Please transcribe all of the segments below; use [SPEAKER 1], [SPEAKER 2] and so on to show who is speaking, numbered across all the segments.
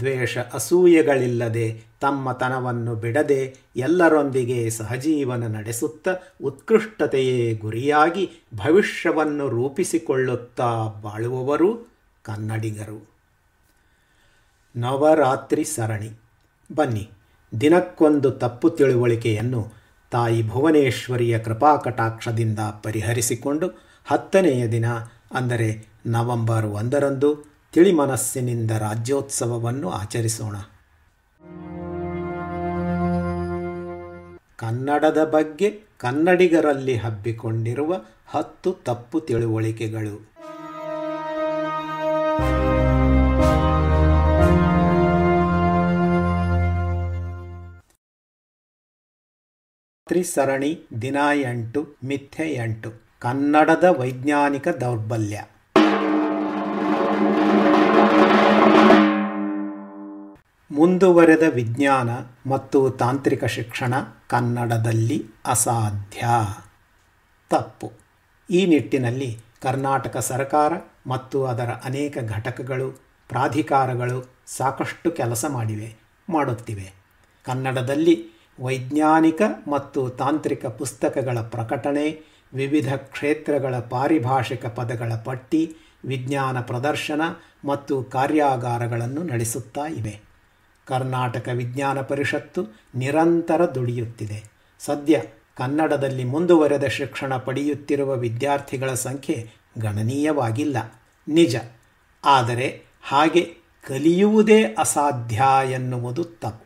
[SPEAKER 1] ದ್ವೇಷ ಅಸೂಯೆಗಳಿಲ್ಲದೆ ತಮ್ಮತನವನ್ನು ಬಿಡದೆ ಎಲ್ಲರೊಂದಿಗೆ ಸಹಜೀವನ ನಡೆಸುತ್ತ ಉತ್ಕೃಷ್ಟತೆಯೇ ಗುರಿಯಾಗಿ ಭವಿಷ್ಯವನ್ನು ರೂಪಿಸಿಕೊಳ್ಳುತ್ತಾ ಬಾಳುವವರು ಕನ್ನಡಿಗರು. ನವರಾತ್ರಿ ಸರಣಿ. ಬನ್ನಿ, ದಿನಕ್ಕೊಂದು ತಪ್ಪು ತಿಳುವಳಿಕೆಯನ್ನು ತಾಯಿ ಭುವನೇಶ್ವರಿಯ ಕೃಪಾಕಟಾಕ್ಷದಿಂದ ಪರಿಹರಿಸಿಕೊಂಡು ಹತ್ತನೆಯ ದಿನ, ಅಂದರೆ ನವೆಂಬರ್ ಒಂದರಂದು ತಿಳಿಮನಸ್ಸಿನಿಂದ ರಾಜ್ಯೋತ್ಸವವನ್ನು ಆಚರಿಸೋಣ. ಕನ್ನಡದ ಬಗ್ಗೆ ಕನ್ನಡಿಗರಲ್ಲಿ ಹಬ್ಬಿಕೊಂಡಿರುವ ಹತ್ತು ತಪ್ಪು ತಿಳುವಳಿಕೆಗಳು. ತ್ರಿಸರಣಿ ದಿನ ಎಂಟು ಮಿಥ್ಯೆ ಎಂಟು ಕನ್ನಡದ ವೈಜ್ಞಾನಿಕ ದೌರ್ಬಲ್ಯ. ಮುಂದುವರೆದ ವಿಜ್ಞಾನ ಮತ್ತು ತಾಂತ್ರಿಕ ಶಿಕ್ಷಣ ಕನ್ನಡದಲ್ಲಿ ಅಸಾಧ್ಯ. ತಪ್ಪು. ಈ ನಿಟ್ಟಿನಲ್ಲಿ ಕರ್ನಾಟಕ ಸರ್ಕಾರ ಮತ್ತು ಅದರ ಅನೇಕ ಘಟಕಗಳು, ಪ್ರಾಧಿಕಾರಗಳು ಸಾಕಷ್ಟು ಕೆಲಸ ಮಾಡಿವೆ, ಮಾಡುತ್ತಿವೆ. ಕನ್ನಡದಲ್ಲಿ ವೈಜ್ಞಾನಿಕ ಮತ್ತು ತಾಂತ್ರಿಕ ಪುಸ್ತಕಗಳ ಪ್ರಕಟಣೆ, ವಿವಿಧ ಕ್ಷೇತ್ರಗಳ ಪಾರಿಭಾಷಿಕ ಪದಗಳ ಪಟ್ಟಿ, ವಿಜ್ಞಾನ ಪ್ರದರ್ಶನ ಮತ್ತು ಕಾರ್ಯಾಗಾರಗಳನ್ನು ನಡೆಸುತ್ತಾ ಇವೆ. ಕರ್ನಾಟಕ ವಿಜ್ಞಾನ ಪರಿಷತ್ತು ನಿರಂತರ ದುಡಿಯುತ್ತಿದೆ. ಸದ್ಯ ಕನ್ನಡದಲ್ಲಿ ಮುಂದುವರೆದ ಶಿಕ್ಷಣ ಪಡೆಯುತ್ತಿರುವ ವಿದ್ಯಾರ್ಥಿಗಳ ಸಂಖ್ಯೆ ಗಣನೀಯವಾಗಿಲ್ಲ. ನಿಜ. ಆದರೆ ಹಾಗೆ ಕಲಿಯುವುದೇ ಅಸಾಧ್ಯ ಎನ್ನುವುದು ತಪ್ಪು.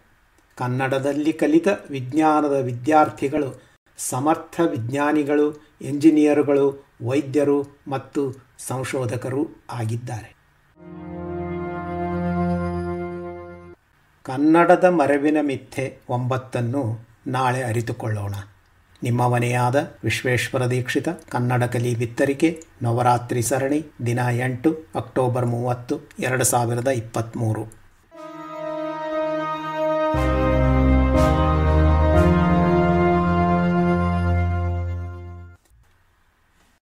[SPEAKER 1] ಕನ್ನಡದಲ್ಲಿ ಕಲಿತ ವಿಜ್ಞಾನದ ವಿದ್ಯಾರ್ಥಿಗಳು, ಸಮರ್ಥ ವಿಜ್ಞಾನಿಗಳು, ಎಂಜಿನಿಯರುಗಳು, ವೈದ್ಯರು ಮತ್ತು ಸಂಶೋಧಕರು ಆಗಿದ್ದಾರೆ. ಕನ್ನಡದ ಮರವಿನ ಮಿಥ್ಯೆ ಒಂಬತ್ತನ್ನು ನಾಳೆ ಅರಿತುಕೊಳ್ಳೋಣ. ನಿಮ್ಮ ಮನೆಯಾದ ವಿಶ್ವೇಶ್ವರ ದೀಕ್ಷಿತ, ಕನ್ನಡ ಕಲಿ ಬಿತ್ತರಿಕೆ, ನವರಾತ್ರಿ ಸರಣಿ, ದಿನ ಎಂಟು, ಅಕ್ಟೋಬರ್ ಮೂವತ್ತು, ಎರಡು ಸಾವಿರದ ಇಪ್ಪತ್ತ್ಮೂರು